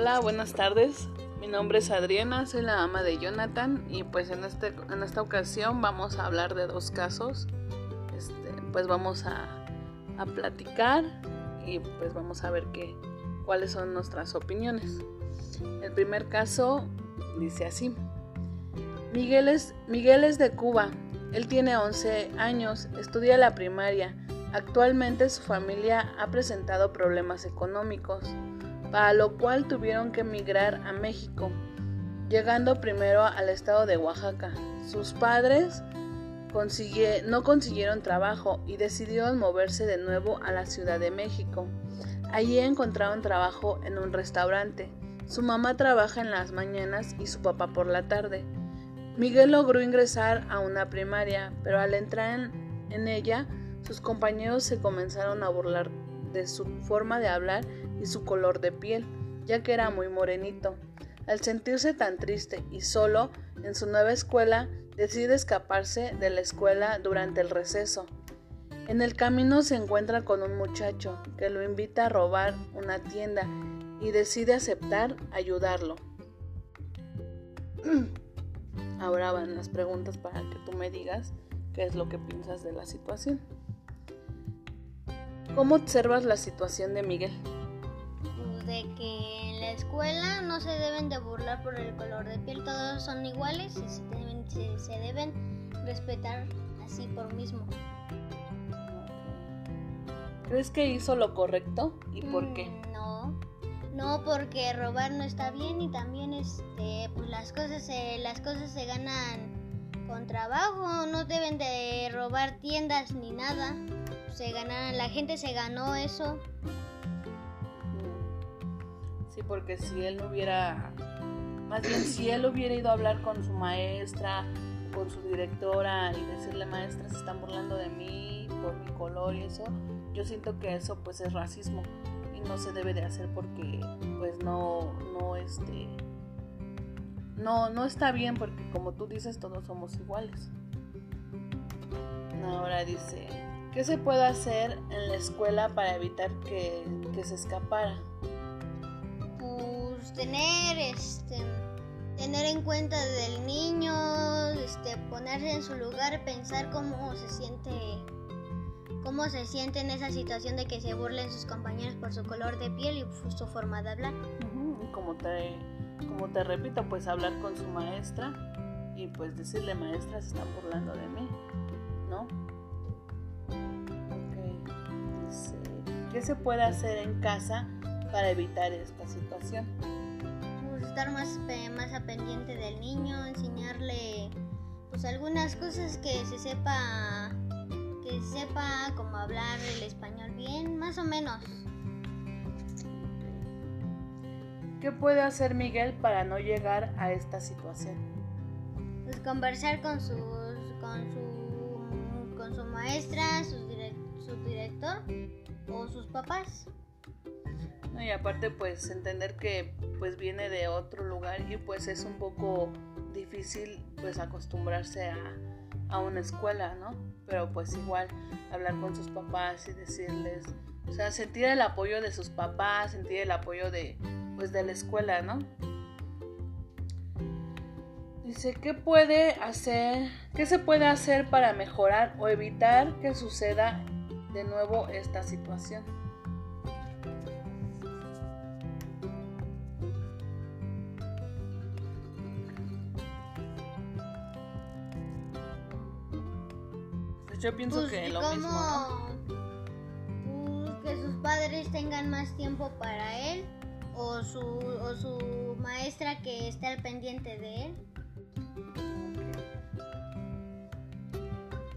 Hola, buenas tardes. Mi nombre es Adriana, soy la ama de Jonathan y pues en, este, en esta ocasión vamos a hablar de dos casos. Este, pues vamos a, a, platicar y pues vamos a ver qué, cuáles son nuestras opiniones. El primer caso dice así. Miguel es, Miguel es de Cuba. Él tiene 11 años, estudia la primaria. Actualmente su familia ha presentado problemas económicos para lo cual tuvieron que emigrar a México, llegando primero al estado de Oaxaca. Sus padres no consiguieron trabajo y decidieron moverse de nuevo a la Ciudad de México. Allí encontraron trabajo en un restaurante. Su mamá trabaja en las mañanas y su papá por la tarde. Miguel logró ingresar a una primaria, pero al entrar en, en ella, sus compañeros se comenzaron a burlar de su forma de hablar y su color de piel, ya que era muy morenito. Al sentirse tan triste y solo en su nueva escuela, decide escaparse de la escuela durante el receso. En el camino se encuentra con un muchacho que lo invita a robar una tienda y decide aceptar ayudarlo. Ahora van las preguntas para que tú me digas qué es lo que piensas de la situación. ¿Cómo observas la situación de Miguel? De que en la escuela no se deben de burlar por el color de piel, todos son iguales y se deben, se, deben respetar así por mismo. ¿Crees que hizo lo correcto y por qué? Mm, no, no porque robar no está bien y también este, pues las cosas se, las cosas se ganan con trabajo, no deben de robar tiendas ni nada. Se ganan, la gente se ganó eso porque si él no hubiera, más bien si él hubiera ido a hablar con su maestra, con su directora y decirle maestra se están burlando de mí por mi color y eso, yo siento que eso pues es racismo y no se debe de hacer porque pues no, no este, no, no está bien porque como tú dices todos somos iguales. Ahora dice, ¿qué se puede hacer en la escuela para evitar que, que se escapara? Tener este tener en cuenta del niño, este ponerse en su lugar, pensar cómo se siente cómo se siente en esa situación de que se burlen sus compañeros por su color de piel y su forma de hablar. Como te como te repito, pues hablar con su maestra y pues decirle maestra se están burlando de mí, ¿no? ¿Qué se puede hacer en casa para evitar esta situación? estar más, más a pendiente del niño, enseñarle pues algunas cosas que se sepa que sepa cómo hablar el español bien, más o menos. ¿Qué puede hacer Miguel para no llegar a esta situación? Pues conversar con sus con su con su maestra, su, su director o sus papás. Y aparte pues entender que pues viene de otro lugar y pues es un poco difícil pues acostumbrarse a, a una escuela, ¿no? Pero pues igual hablar con sus papás y decirles, o sea, sentir el apoyo de sus papás, sentir el apoyo de pues de la escuela, ¿no? Dice, ¿qué puede hacer? ¿Qué se puede hacer para mejorar o evitar que suceda de nuevo esta situación? Yo pienso pues, que lo mismo. Pues, que sus padres tengan más tiempo para él o su, o su maestra que esté al pendiente de él.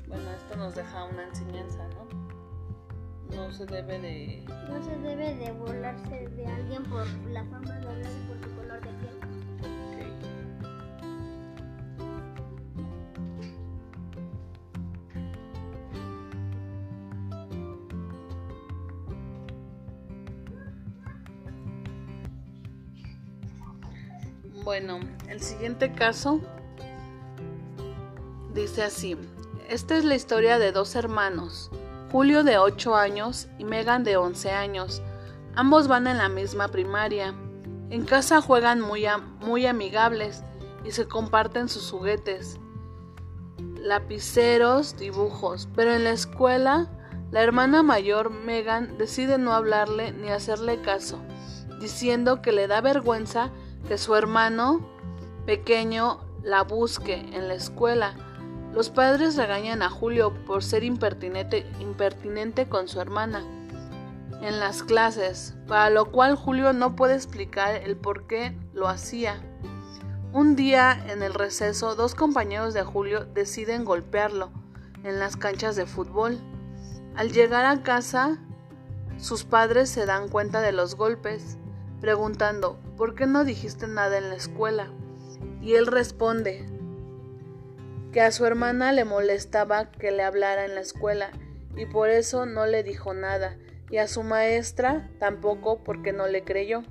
Bueno, esto nos deja una enseñanza, ¿no? No se debe de... No se debe de burlarse de alguien por la forma de hablar y por su color de piel. Bueno, el siguiente caso dice así. Esta es la historia de dos hermanos, Julio de 8 años y Megan de 11 años. Ambos van en la misma primaria. En casa juegan muy, muy amigables y se comparten sus juguetes, lapiceros, dibujos, pero en la escuela la hermana mayor, Megan, decide no hablarle ni hacerle caso, diciendo que le da vergüenza que su hermano pequeño la busque en la escuela. Los padres regañan a Julio por ser impertinente, impertinente con su hermana en las clases, para lo cual Julio no puede explicar el por qué lo hacía. Un día en el receso, dos compañeros de Julio deciden golpearlo en las canchas de fútbol. Al llegar a casa, sus padres se dan cuenta de los golpes, preguntando ¿por qué no dijiste nada en la escuela? Y él responde que a su hermana le molestaba que le hablara en la escuela y por eso no le dijo nada y a su maestra tampoco porque no le creyó.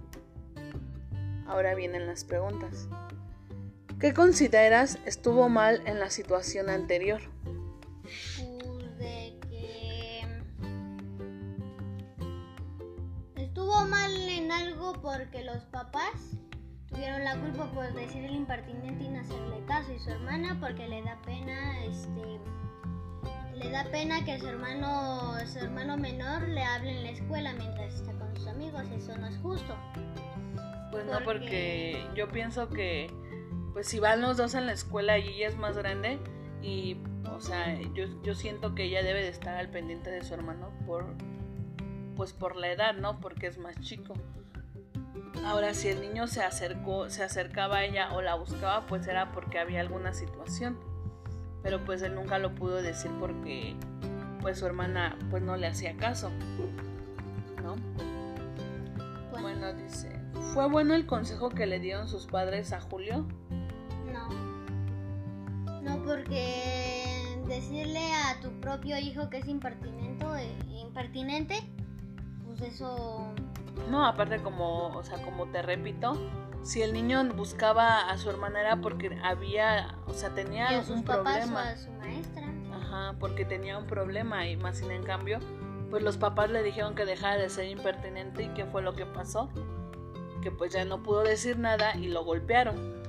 Ahora vienen las preguntas. ¿Qué consideras estuvo mal en la situación anterior? Algo porque los papás tuvieron la culpa por decir el impertinente y no hacerle caso y su hermana porque le da pena este le da pena que su hermano, su hermano menor le hable en la escuela mientras está con sus amigos. Eso no es justo. Pues no, porque yo pienso que, pues si van los dos en la escuela y ella es más grande, y, o sea, yo, yo siento que ella debe de estar al pendiente de su hermano por, pues por la edad, ¿no? Porque es más chico. Ahora, si el niño se acercó, se acercaba a ella o la buscaba, pues era porque había alguna situación pero pues él nunca lo pudo decir porque pues su hermana pues no le hacía caso, ¿no? Bueno. bueno, dice, ¿fue bueno el consejo que le dieron sus padres a Julio? No. No, porque decirle a tu propio hijo que es impertinente, impertinente, pues eso... No, aparte como, o sea, como te repito, si el niño buscaba a su hermana era porque había, o sea, tenía un problema. a su maestra. Ajá, porque tenía un problema y más sin en cambio, pues los papás le dijeron que dejara de ser impertinente y qué fue lo que pasó, que pues ya no pudo decir nada y lo golpearon.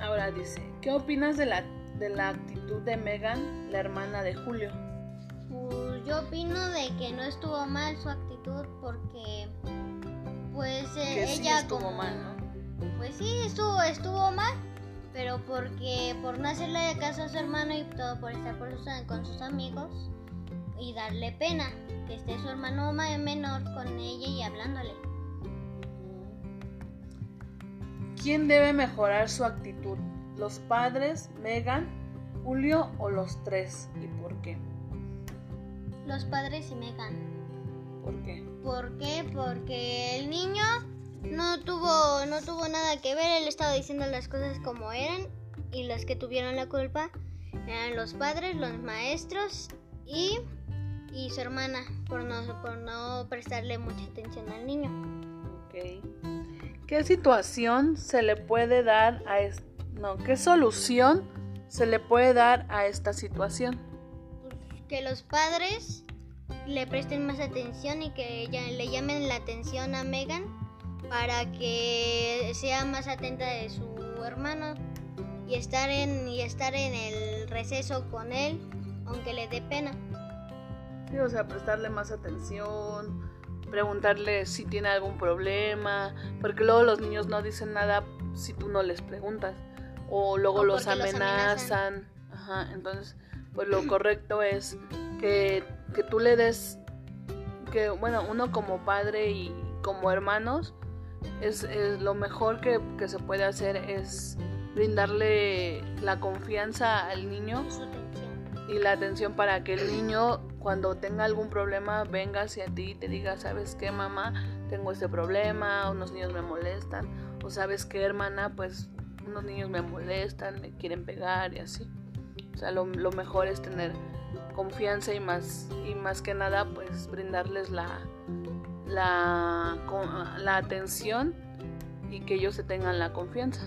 Ahora dice, ¿qué opinas de la de la actitud de Megan, la hermana de Julio? Yo opino de que no estuvo mal su actitud porque pues eh, ella estuvo mal, ¿no? Pues sí, estuvo, estuvo mal, pero porque por no hacerle caso a su hermano y todo por estar con sus amigos y darle pena que esté su hermano menor con ella y hablándole. ¿Quién debe mejorar su actitud? ¿Los padres, Megan, Julio o los tres? ¿Y por qué? Los padres y Megan. ¿Por qué? ¿Por qué? Porque el niño no tuvo, no tuvo nada que ver, él estaba diciendo las cosas como eran y los que tuvieron la culpa eran los padres, los maestros y, y su hermana por no, por no prestarle mucha atención al niño. ¿Qué situación se le puede dar a no, qué solución se le puede dar a esta situación? Que los padres le presten más atención y que le llamen la atención a Megan para que sea más atenta de su hermano y estar en y estar en el receso con él aunque le dé pena. Sí, o sea, prestarle más atención, preguntarle si tiene algún problema, porque luego los niños no dicen nada si tú no les preguntas o luego los amenazan. los amenazan. Ajá, entonces, pues lo correcto es que que tú le des, que bueno, uno como padre y como hermanos, es, lo mejor que, se puede hacer es brindarle la confianza al niño y la atención para que el niño cuando tenga algún problema venga hacia ti y te diga, ¿sabes qué mamá? Tengo este problema, unos niños me molestan, o sabes qué hermana, pues unos niños me molestan, me quieren pegar y así. O sea, lo, lo mejor es tener confianza y más y más que nada pues brindarles la la, la atención y que ellos se tengan la confianza